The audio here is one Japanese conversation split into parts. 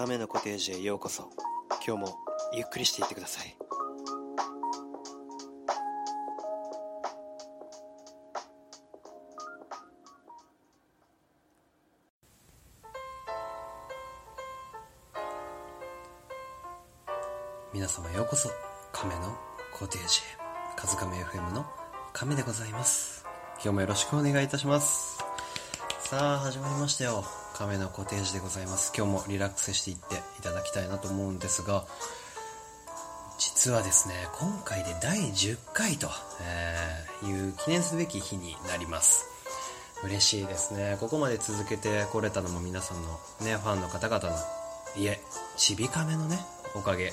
亀のコテージへようこそ。今日もゆっくりしていってください。皆様ようこそ。亀のコテージへ。カズカメ FM の亀でございます。今日もよろしくお願いいたします。さあ始まりましたよ。亀のコテージでございます。今日もリラックスしていっていただきたいなと思うんですが実はですね今回で第10回と、え、いう記念すべき日になります。嬉しいですね。ここまで続けてこれたのも皆さんのねファンの方々のいえちびかめのねおかげ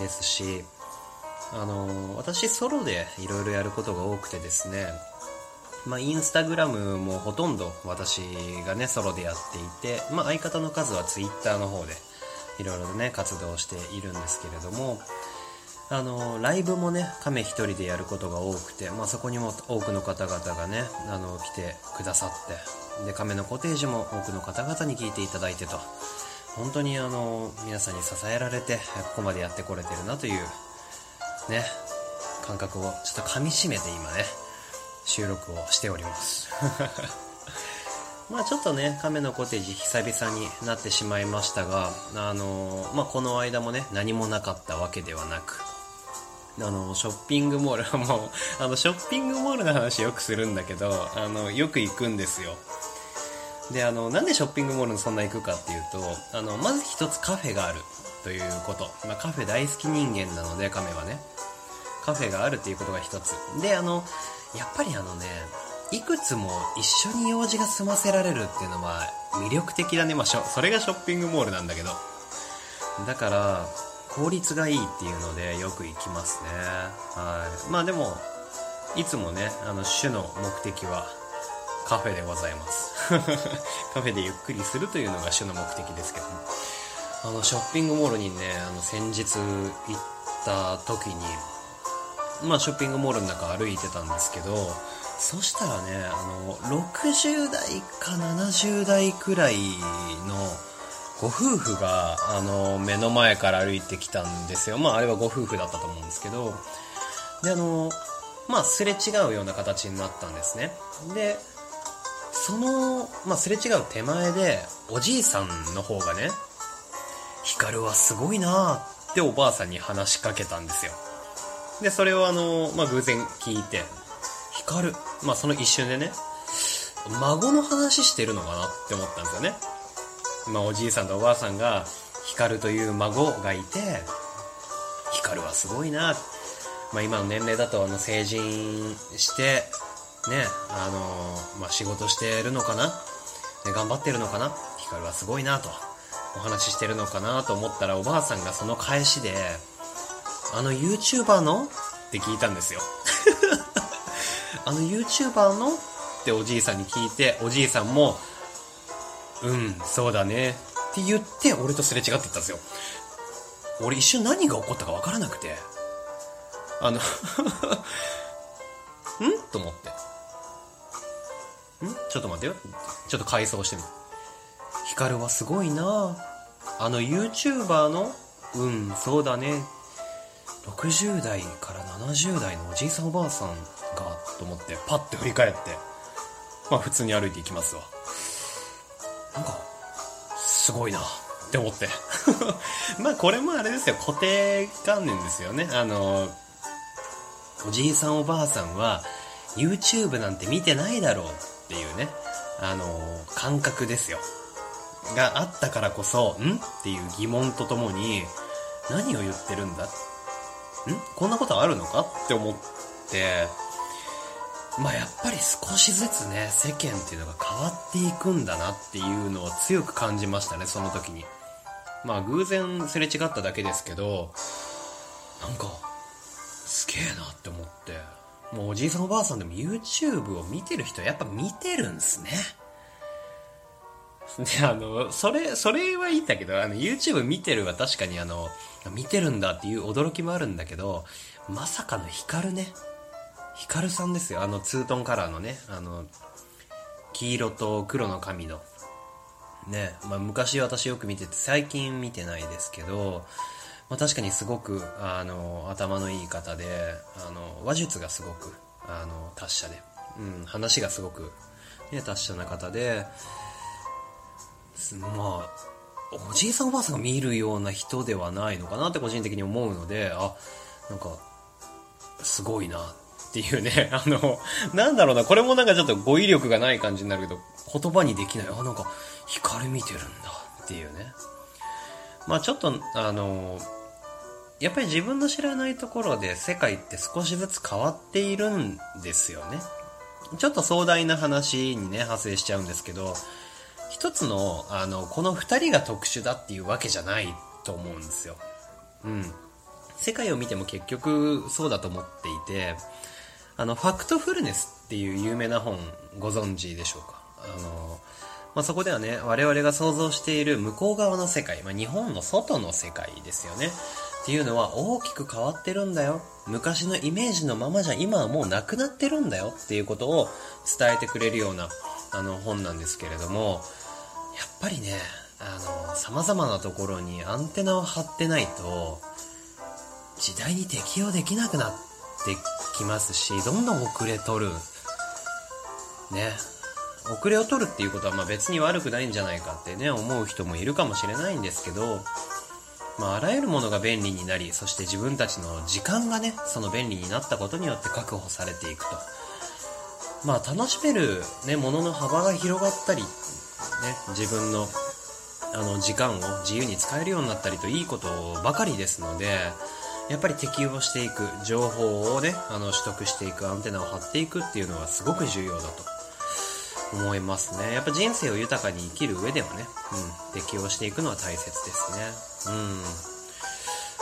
ですしあの私ソロでいろいろやることが多くてですねまあ、インスタグラムもほとんど私がね、ソロでやっていて、まあ、相方の数はツイッターの方で、いろいろね、活動しているんですけれども、あの、ライブもね、亀一人でやることが多くて、まあ、そこにも多くの方々がね、あの、来てくださって、で、亀のコテージも多くの方々に聞いていただいてと、本当にあの、皆さんに支えられて、ここまでやってこれてるなという、ね、感覚をちょっと噛み締めて今ね、収録をしております まあちょっとね、亀のコテージ久々になってしまいましたが、あの、まあこの間もね、何もなかったわけではなく、あの、ショッピングモール、もう、あの、ショッピングモールの話よくするんだけど、あの、よく行くんですよ。で、あの、なんでショッピングモールにそんな行くかっていうと、あの、まず一つカフェがあるということ。まあカフェ大好き人間なので、亀はね。カフェがあるっていうことが一つ。で、あの、やっぱりあのね、いくつも一緒に用事が済ませられるっていうのは魅力的だね。まあ、それがショッピングモールなんだけど。だから、効率がいいっていうのでよく行きますね。はい。まあでも、いつもね、あの、主の目的はカフェでございます。カフェでゆっくりするというのが主の目的ですけども。あの、ショッピングモールにね、あの、先日行った時に、まあ、ショッピングモールの中歩いてたんですけど、そしたらね、あの、60代か70代くらいのご夫婦が、あの、目の前から歩いてきたんですよ。まあ、あれはご夫婦だったと思うんですけど、で、あの、まあ、すれ違うような形になったんですね。で、その、まあ、すれ違う手前で、おじいさんの方がね、ヒカルはすごいなっておばあさんに話しかけたんですよ。で、それをあの、まあ、偶然聞いて、光る。まあ、その一瞬でね、孫の話してるのかなって思ったんですよね。まあ、おじいさんとおばあさんが、光という孫がいて、光はすごいな。まあ、今の年齢だと、あの、成人して、ね、あの、まあ、仕事してるのかな、ね、頑張ってるのかな光はすごいなと、お話ししてるのかなと思ったら、おばあさんがその返しで、あの YouTuber の？って聞いたんですよ。あの YouTuber の？っておじいさんに聞いて、おじいさんも、うん、そうだね。って言って、俺とすれ違ってったんですよ。俺一瞬何が起こったか分からなくて。あの ん？と思って。ん？ちょっと待ってよ。ちょっと回想してみるヒカルはすごいなあの YouTuber の？うん、そうだね。60代から70代のおじいさんおばあさんがと思ってパッて振り返ってまあ普通に歩いていきますわ。なんかすごいなって思って。まあこれもあれですよ。固定観念ですよね。あのおじいさんおばあさんは YouTube なんて見てないだろうっていうねあの感覚ですよ。があったからこそん？っていう疑問とともに何を言ってるんだ？んんこんなことあるのかって思って、まあやっぱり少しずつね、世間っていうのが変わっていくんだなっていうのを強く感じましたね、その時に。まあ偶然すれ違っただけですけど、なんか、すげえなって思って。もうおじいさんおばあさんでも YouTube を見てる人はやっぱ見てるんすね。で、あの、それ、それはいいんだけど、あの、YouTube 見てるは確かにあの、見てるんだっていう驚きもあるんだけど、まさかのヒカルね。ヒカルさんですよ。あの、ツートンカラーのね、あの、黄色と黒の髪の、ね、まあ、昔私よく見てて最近見てないですけど、まあ、確かにすごくあの頭のいい方であの話術がすごくあの達者で、うん、話がすごく、ね、達者な方でまあおじいさんおばあさんが見るような人ではないのかなって個人的に思うのであなんかすごいなっていうね。あのなんだろうな。これもなんかちょっと語彙力がない感じになるけど言葉にできない。あなんか光見てるんだっていうね。まあちょっとあのやっぱり自分の知らないところで世界って少しずつ変わっているんですよね。ちょっと壮大な話にね派生しちゃうんですけど一つのあのこの二人が特殊だっていうわけじゃないと思うんですようん世界を見ても結局そうだと思っていてあのファクトフルネスっていう有名な本ご存知でしょうか？あのまあ、そこではね、我々が想像している向こう側の世界、まあ、日本の外の世界ですよね。っていうのは大きく変わってるんだよ。昔のイメージのままじゃ今はもうなくなってるんだよっていうことを伝えてくれるようなあの本なんですけれども、やっぱりね、あの、様々なところにアンテナを張ってないと、時代に適応できなくなってきますし、どんどん遅れとる。ね。遅れを取るっていうことはまあ別に悪くないんじゃないかってね思う人もいるかもしれないんですけど、まあ、あらゆるものが便利になりそして自分たちの時間がねその便利になったことによって確保されていくとまあ楽しめる、ね、ものの幅が広がったり、ね、自分のあの時間を自由に使えるようになったりといいことばかりですのでやっぱり適応していく情報をねあの取得していくアンテナを張っていくっていうのはすごく重要だと思いますね。やっぱ人生を豊かに生きる上ではね、うん、適応していくのは大切ですね。うん。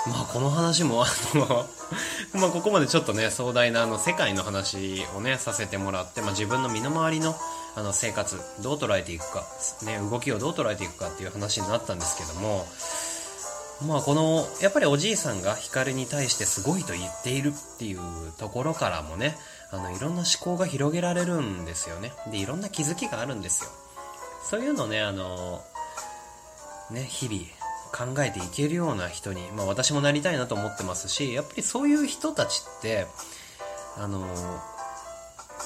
まあこの話も、あの、まあここまでちょっとね、壮大なあの世界の話をね、させてもらって、まあ自分の身の回りのあの生活、どう捉えていくか、ね、動きをどう捉えていくかっていう話になったんですけども、まあこの、やっぱりおじいさんが光に対してすごいと言っているっていうところからもね、あの、いろんな思考が広げられるんですよね。で、いろんな気づきがあるんですよ。そういうのね、あの、ね、日々考えていけるような人に、まあ私もなりたいなと思ってますし、やっぱりそういう人たちって、あの、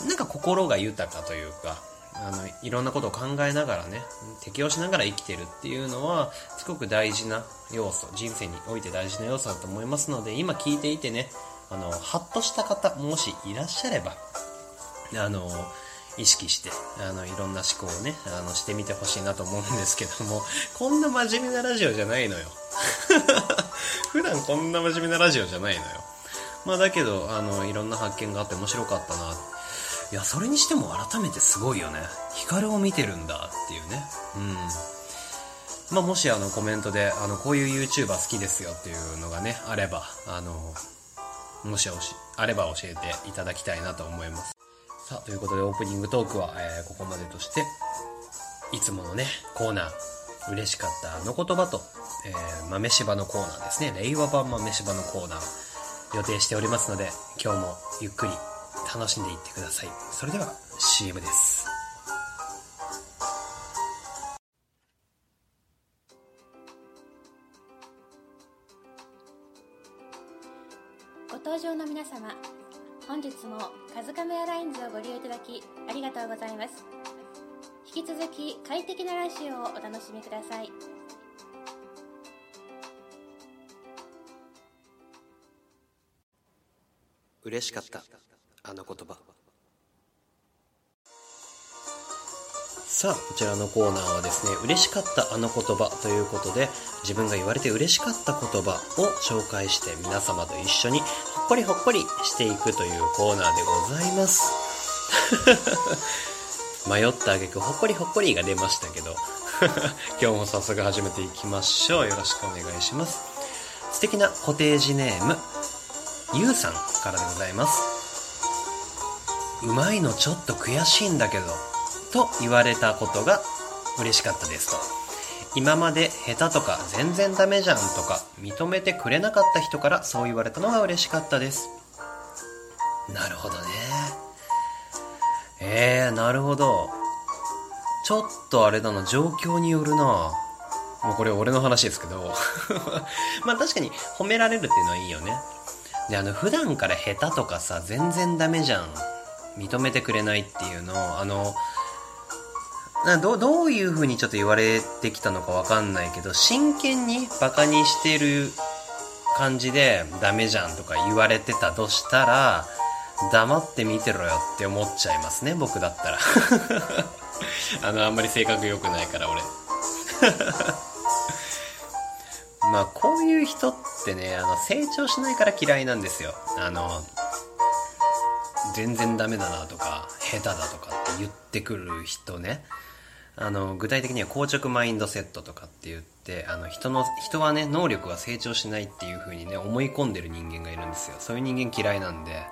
なんか心が豊かというか、あの、いろんなことを考えながらね、適応しながら生きてるっていうのは、すごく大事な要素、人生において大事な要素だと思いますので、今聞いていてね、あの、ハッとした方、もしいらっしゃれば、あの、意識して、あの、いろんな思考をね、あの、してみてほしいなと思うんですけども、こんな真面目なラジオじゃないのよ。普段こんな真面目なラジオじゃないのよ。まあだけど、あの、いろんな発見があって面白かったな。いや、それにしても改めてすごいよね。光を見てるんだっていうね。うん。まあ、もしあのコメントで、あの、こういう YouTuber 好きですよっていうのがね、あれば、あの、もしあれば教えていただきたいなと思います。さあ、ということでオープニングトークは、えー、ここまでとして、いつものね、コーナー、嬉しかったあの言葉と、えー、豆柴のコーナーですね、令和版豆柴のコーナー、予定しておりますので、今日もゆっくり楽しんでいってください。それでは CM です。ご搭乗の皆様、本日もカズカメアラインズをご利用いただきありがとうございます。引き続き快適なラジオをお楽しみください。嬉しかったあの言葉さあこちらのコーナーはですね嬉しかったあの言葉ということで自分が言われて嬉しかった言葉を紹介して皆様と一緒にほっこりほっこりしていくというコーナーでございます。迷ったあげくほっこりほっこりが出ましたけど 今日も早速始めていきましょう。よろしくお願いします。素敵なコテージネームゆうさんからでございます。うまいのちょっと悔しいんだけど。と言われたことが嬉しかったですと。今まで下手とか全然ダメじゃんとか認めてくれなかった人からそう言われたのが嬉しかったです。なるほどね。えー、なるほど。ちょっとあれだな。状況によるな。もうこれ俺の話ですけど。まあ確かに褒められるっていうのはいいよね。であの普段から下手とかさ全然ダメじゃん。認めてくれないっていうのをあのどどういう風にちょっと言われてきたのかわかんないけど真剣にバカにしてる感じでダメじゃんとか言われてたとしたら黙って見てろよって思っちゃいますね僕だったら。あのあんまり性格良くないから俺。まあこういう人ってねあの成長しないから嫌いなんですよ。あの全然ダメだなとか下手だとかって言ってくる人ね。あの具体的には硬直マインドセットとかって言ってあの人の人はね能力は成長しないっていう風にね思い込んでる人間がいるんですよ。そういう人間嫌いなんで。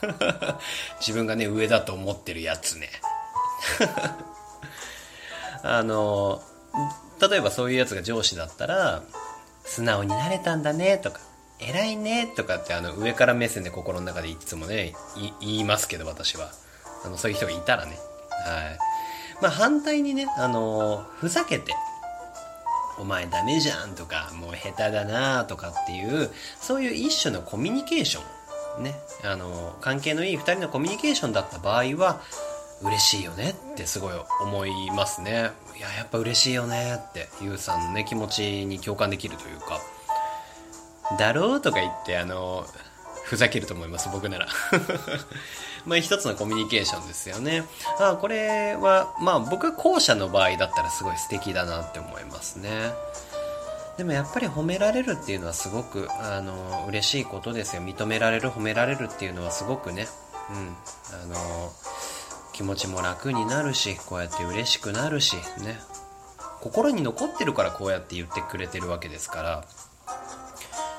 自分がね上だと思ってるやつね。あの例えばそういうやつが上司だったら素直になれたんだねとか偉いねとかってあの上から目線で心の中でいつもね言いますけど私は。あのそういう人がいたらね。はい。まあ反対にねあのふざけてお前ダメじゃんとかもう下手だなとかっていうそういう一種のコミュニケーションねあの関係のいい2人のコミュニケーションだった場合は嬉しいよねってすごい思いますね。いややっぱ嬉しいよねってゆうさんのね気持ちに共感できるというか。だろうとか言ってあのふざけると思います僕なら。まあ一つのコミュニケーションですよね。あこれはまあ僕は後者の場合だったらすごい素敵だなって思いますね。でもやっぱり褒められるっていうのはすごくあの嬉しいことですよ。認められる褒められるっていうのはすごくね。うん。あの気持ちも楽になるしこうやって嬉しくなるしね。心に残ってるからこうやって言ってくれてるわけですから、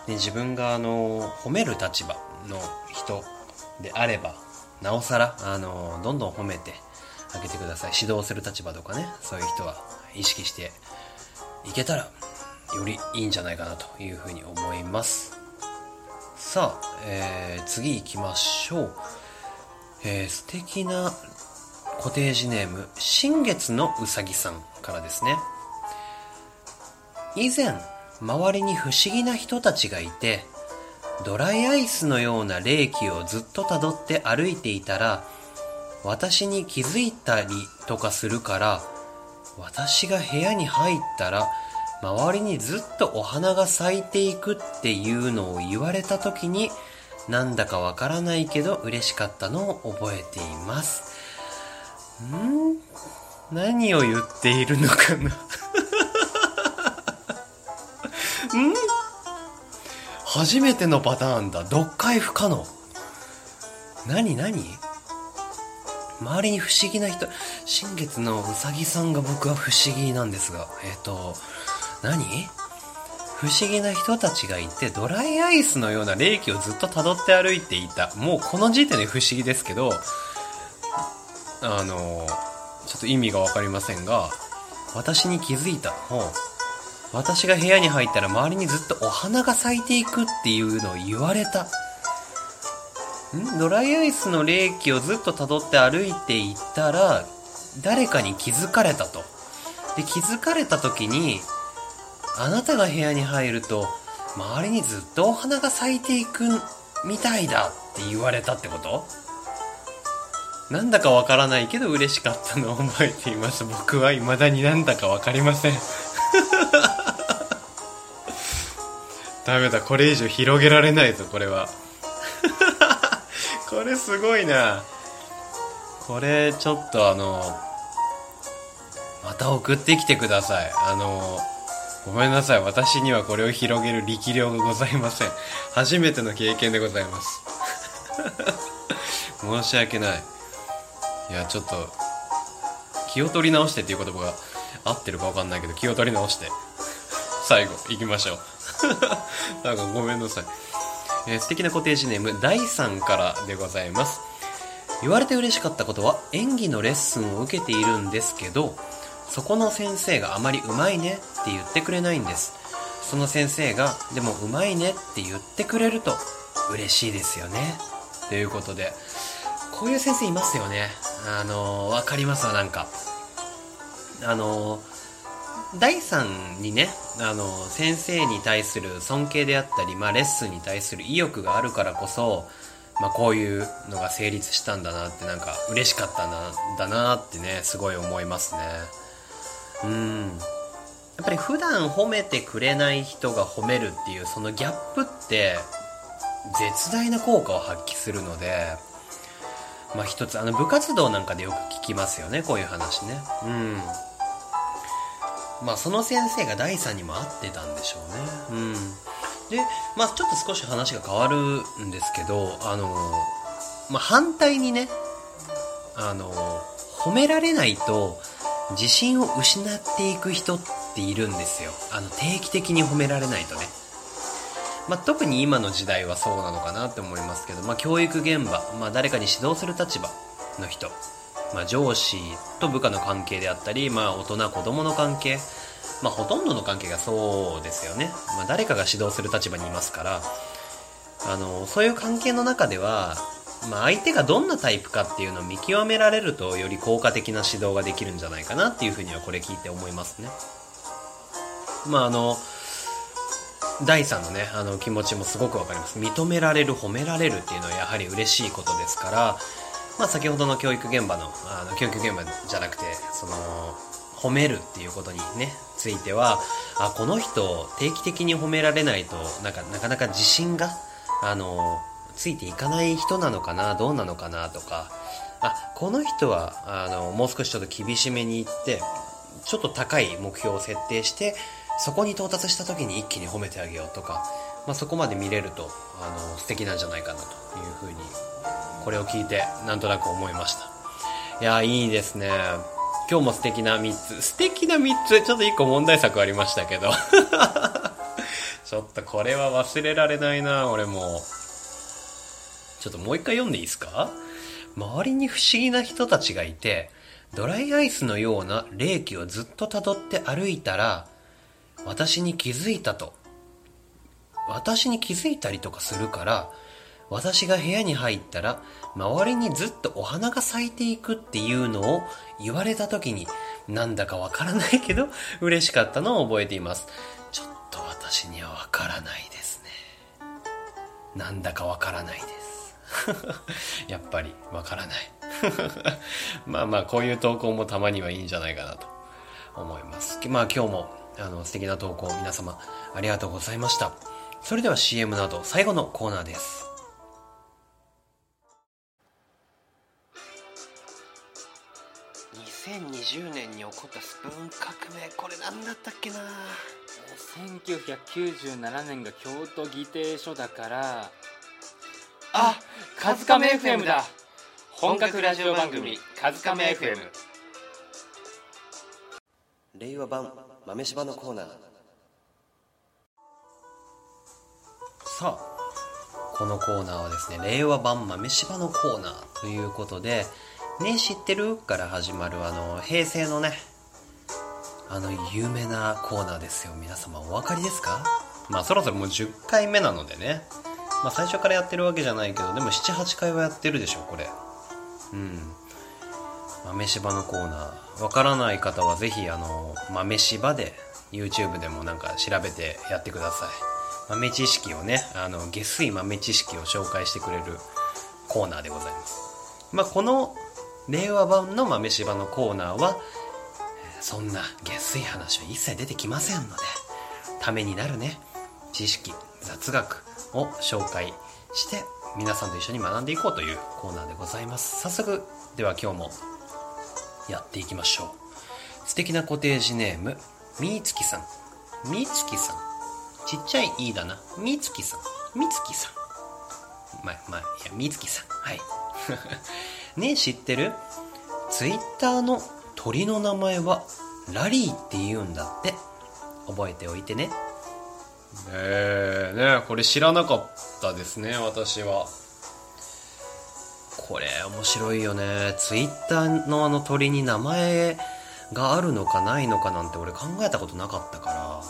ね、自分があの褒める立場の人であればなおさらあのどんどん褒めてあげてください。指導する立場とかねそういう人は意識していけたらよりいいんじゃないかなというふうに思います。さあ、えー、次行きましょう、えー、素敵なコテージネーム、新月のうさぎさんからですね。以前、周りに不思議な人たちがいて、ドライアイスのような霊気をずっと辿って歩いていたら、私に気づいたりとかするから、私が部屋に入ったら、周りにずっとお花が咲いていくっていうのを言われた時に、なんだかわからないけど嬉しかったのを覚えています。ん？何を言っているのかな？ん 初めてのパターンだ。読解不可能。何何？周りに不思議な人、新月のうさぎさんが僕は不思議なんですが、えっ、ー、と、何？不思議な人たちがいて、ドライアイスのような霊気をずっと辿って歩いていた。もうこの時点で不思議ですけど、あのちょっと意味が分かりませんが私に気づいた私が部屋に入ったら周りにずっとお花が咲いていくっていうのを言われた。ん？ドライアイスの冷気をずっと辿って歩いていったら誰かに気づかれたと。で気づかれた時にあなたが部屋に入ると周りにずっとお花が咲いていくみたいだって言われたってこと？なんだかわからないけど嬉しかったのを覚えています。僕は未だになんだか分かりません。ダメだこれ以上広げられないぞこれは。これすごいな。これちょっとあのまた送ってきてください。あのごめんなさい。私にはこれを広げる力量がございません。初めての経験でございます。申し訳ない。いやちょっと気を取り直してっていう言葉が合ってるか分かんないけど気を取り直して。最後行きましょう。なんかごめんなさい、えー、素敵なコテージネーム第3からでございます。言われて嬉しかったことは演技のレッスンを受けているんですけどそこの先生があまりうまいねって言ってくれないんです。その先生がでもうまいねって言ってくれると嬉しいですよね。ということでこういう先生いますよね。あの分かりますわなんか。あの第3にねあの先生に対する尊敬であったり、まあ、レッスンに対する意欲があるからこそ、まあ、こういうのが成立したんだなってなんか嬉しかったんだなってねすごい思いますね。うん。やっぱり普段褒めてくれない人が褒めるっていうそのギャップって絶大な効果を発揮するのでまあ一つあの部活動なんかでよく聞きますよねこういう話ね。うん。まあその先生が第3にも合ってたんでしょうね。うん。でまあちょっと少し話が変わるんですけどあのまあ反対にねあの褒められないと自信を失っていく人っているんですよ。あの定期的に褒められないとね。まあ、特に今の時代はそうなのかなって思いますけど、まあ、教育現場、まあ、誰かに指導する立場の人、まあ、上司と部下の関係であったり、まあ、大人子供の関係、まあ、ほとんどの関係がそうですよね、まあ、誰かが指導する立場にいますからあのそういう関係の中では、まあ、相手がどんなタイプかっていうのを見極められるとより効果的な指導ができるんじゃないかなっていうふうにはこれ聞いて思いますねまああの第3のね、あの気持ちもすごくわかります。認められる、褒められるっていうのはやはり嬉しいことですから、まあ先ほどの教育現場の、あの教育現場じゃなくて、その、褒めるっていうことにね、ついては、あ、この人定期的に褒められないと、なんかなかなか自信が、あの、ついていかない人なのかな、どうなのかなとか、あ、この人は、あの、もう少しちょっと厳しめに言って、ちょっと高い目標を設定して、そこに到達した時に一気に褒めてあげようとか、まあ、そこまで見れるとあの素敵なんじゃないかなというふうにこれを聞いてなんとなく思いました。いやいいですね。今日も素敵な3つ。素敵な3つ。ちょっと1個問題作ありましたけど。ちょっとこれは忘れられないな。俺も。ちょっともう一回読んでいいですか？周りに不思議な人たちがいてドライアイスのような霊気をずっと辿って歩いたら私に気づいたと。私に気づいたりとかするから、私が部屋に入ったら、周りにずっとお花が咲いていくっていうのを言われた時に、なんだかわからないけど、嬉しかったのを覚えています。ちょっと私にはわからないですね。なんだかわからないです。やっぱりわからない。まあまあ、こういう投稿もたまにはいいんじゃないかなと思います。まあ今日もあの、素敵な投稿皆様ありがとうございました。それでは CM など最後のコーナーです。2020年に起こったスプーン革命これ何だったっけな？1997年が京都議定書だからあカズカメ FM だ。本格ラジオ番組「カズカメ FM」令和版豆柴のコーナー。さあこのコーナーはですね令和版豆柴のコーナーということでね知ってるから始まるあの平成のねあの有名なコーナーですよ。皆様お分かりですか？まあそろそろもう10回目なのでね。まあ最初からやってるわけじゃないけどでも78回はやってるでしょこれ。うん。豆柴のコーナー。わからない方はぜひあの豆柴で YouTube でもなんか調べてやってください。豆知識をねあの下水豆知識を紹介してくれるコーナーでございます。まあこの令和版の豆柴のコーナーはそんな下水話は一切出てきませんのでためになるね知識雑学を紹介して皆さんと一緒に学んでいこうというコーナーでございます早速では今日もやっていきましょう。素敵なコテージネーム、みーつきさん。みつきさん。ちっちゃいいいだな。みつきさん。みつきさん。まあ、まあ、いや、みつきさん。はい。ねえ、知ってる？ツイッターの鳥の名前はラリーって言うんだって。覚えておいてね。えー、ねこれ知らなかったですね、私は。これ面白いよね。ツイッターのあの鳥に名前があるのかないのかなんて俺考えたことなかったから。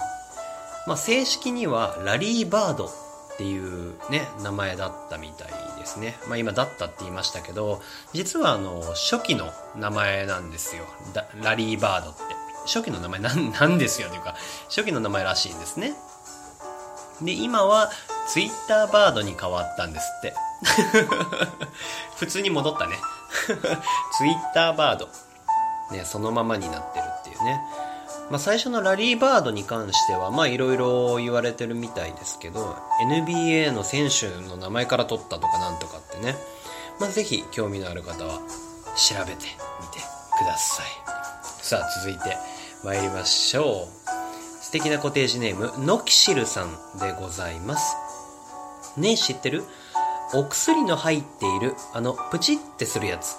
まあ正式にはラリーバードっていうね、名前だったみたいですね。まあ今だったって言いましたけど、実はあの初期の名前なんですよ。ラリーバードって。初期の名前なん なんですよというか初期の名前らしいんですねで今はツイッターバードに変わったんですって 普通に戻ったね ツイッターバードねそのままになってるっていうねまあ、最初のラリーバードに関しては、まあいろいろ言われてるみたいですけど、NBA の選手の名前から取ったとかなんとかってね、まあぜひ興味のある方は調べてみてください。さあ続いて参りましょう。素敵なコテージネーム、ノキシルさんでございます。ねえ知ってる？お薬の入っているあのプチってするやつ。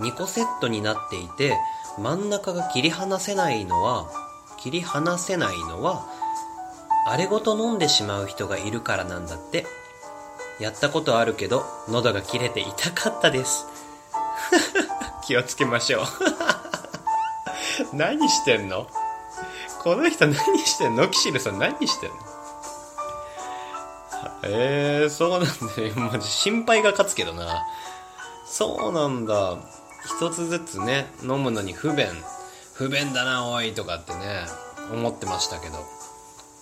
2個セットになっていて、真ん中が切り離せないのは、切り離せないのは、あれごと飲んでしまう人がいるからなんだって。やったことあるけど、喉が切れて痛かったです。気をつけましょう。何してんの？この人何してんの？キシルさん何してんの？えー、そうなんだね。心配が勝つけどな。そうなんだ。一つずつね、飲むのに不便。不便だな、おい、とかってね、思ってましたけど。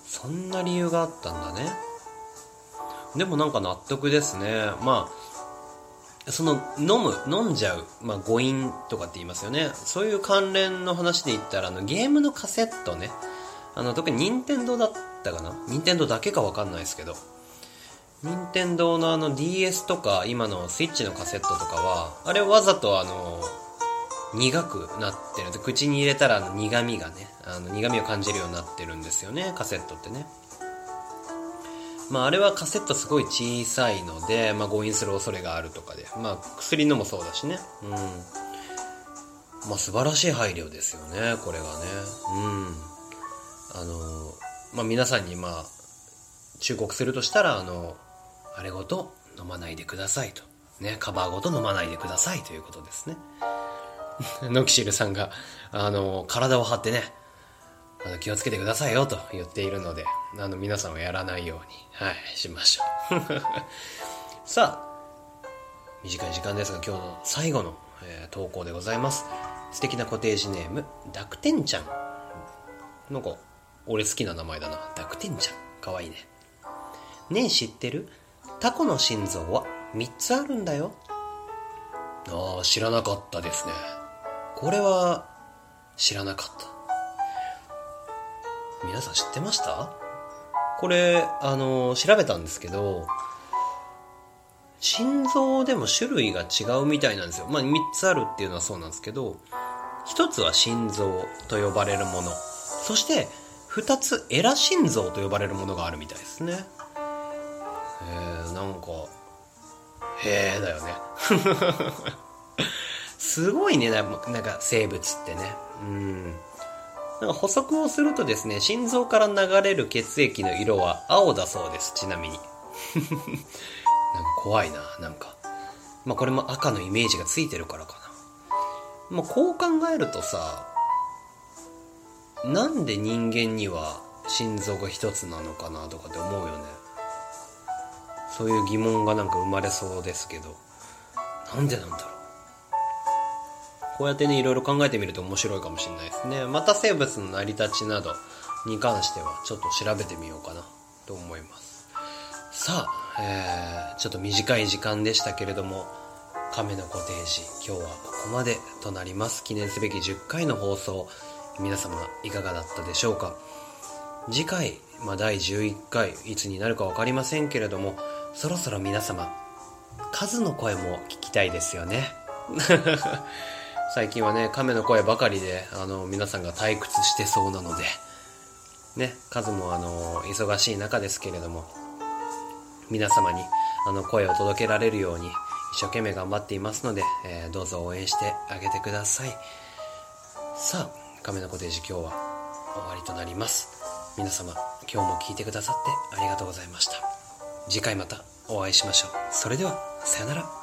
そんな理由があったんだね。でもなんか納得ですね。まあ、その、飲む、飲んじゃう、まあ、誤飲とかって言いますよね。そういう関連の話で言ったら、あの、ゲームのカセットね。あの、特に任天堂だったかな任天堂だけかわかんないですけど。任天堂のあの DS とか今のスイッチのカセットとかは、あれわざとあの、苦くなってる。口に入れたらあの苦味がね、あの苦味を感じるようになってるんですよね、カセットってね。まああれはカセットすごい小さいので、まあ誤飲する恐れがあるとかで、まあ薬のもそうだしね。うん。まあ素晴らしい配慮ですよね、これがね。うん。あの、まあ皆さんにまあ、忠告するとしたら、あの、あれごと飲まないでくださいと。ね、カバーごと飲まないでくださいということですね。ノキシルさんが、あの、体を張ってね、あの気をつけてくださいよと言っているので、あの、皆さんはやらないように、はい、しましょう。さあ、短い時間ですが今日の最後の、えー投稿でございます。素敵なコテージネーム、濁点ちゃん。なんか、俺好きな名前だな。濁点ちゃん。かわいいね。ねえ知ってる？タコの心臓は3つあるんだよ。ああ、知らなかったですね。これは、知らなかった。皆さん知ってました？これ、あの、調べたんですけど、心臓でも種類が違うみたいなんですよ。まあ、3つあるっていうのはそうなんですけど、1つは心臓と呼ばれるもの。そして、2つエラ心臓と呼ばれるものがあるみたいですね。えー、なんか、へえだよね。すごいね、なんか生物ってね。うん。なんか補足をするとですね、心臓から流れる血液の色は青だそうです、ちなみに。なんか怖いな、なんか。まあこれも赤のイメージがついてるからかな。まあこう考えるとさ、なんで人間には心臓が一つなのかなとかって思うよね。そういう疑問がなんか生まれそうですけど、なんでなんだろう。こうやってね、いろいろ考えてみると面白いかもしれないですね。また生物の成り立ちなどに関してはちょっと調べてみようかなと思います。さあ、えー、ちょっと短い時間でしたけれども、亀のコテージ、今日はここまでとなります。記念すべき10回の放送、皆様いかがだったでしょうか次回、まあ、第11回、いつになるかわかりませんけれども、そろそろ皆様、数の声も聞きたいですよね。最近はね、亀の声ばかりで、あの、皆さんが退屈してそうなので、ね、数もあの、忙しい中ですけれども、皆様に、あの、声を届けられるように、一生懸命頑張っていますので、えーどうぞ応援してあげてください。さあ、亀のコテージ今日は終わりとなります。皆様、今日も聞いてくださってありがとうございました。次回またお会いしましょう。それでは、さよなら。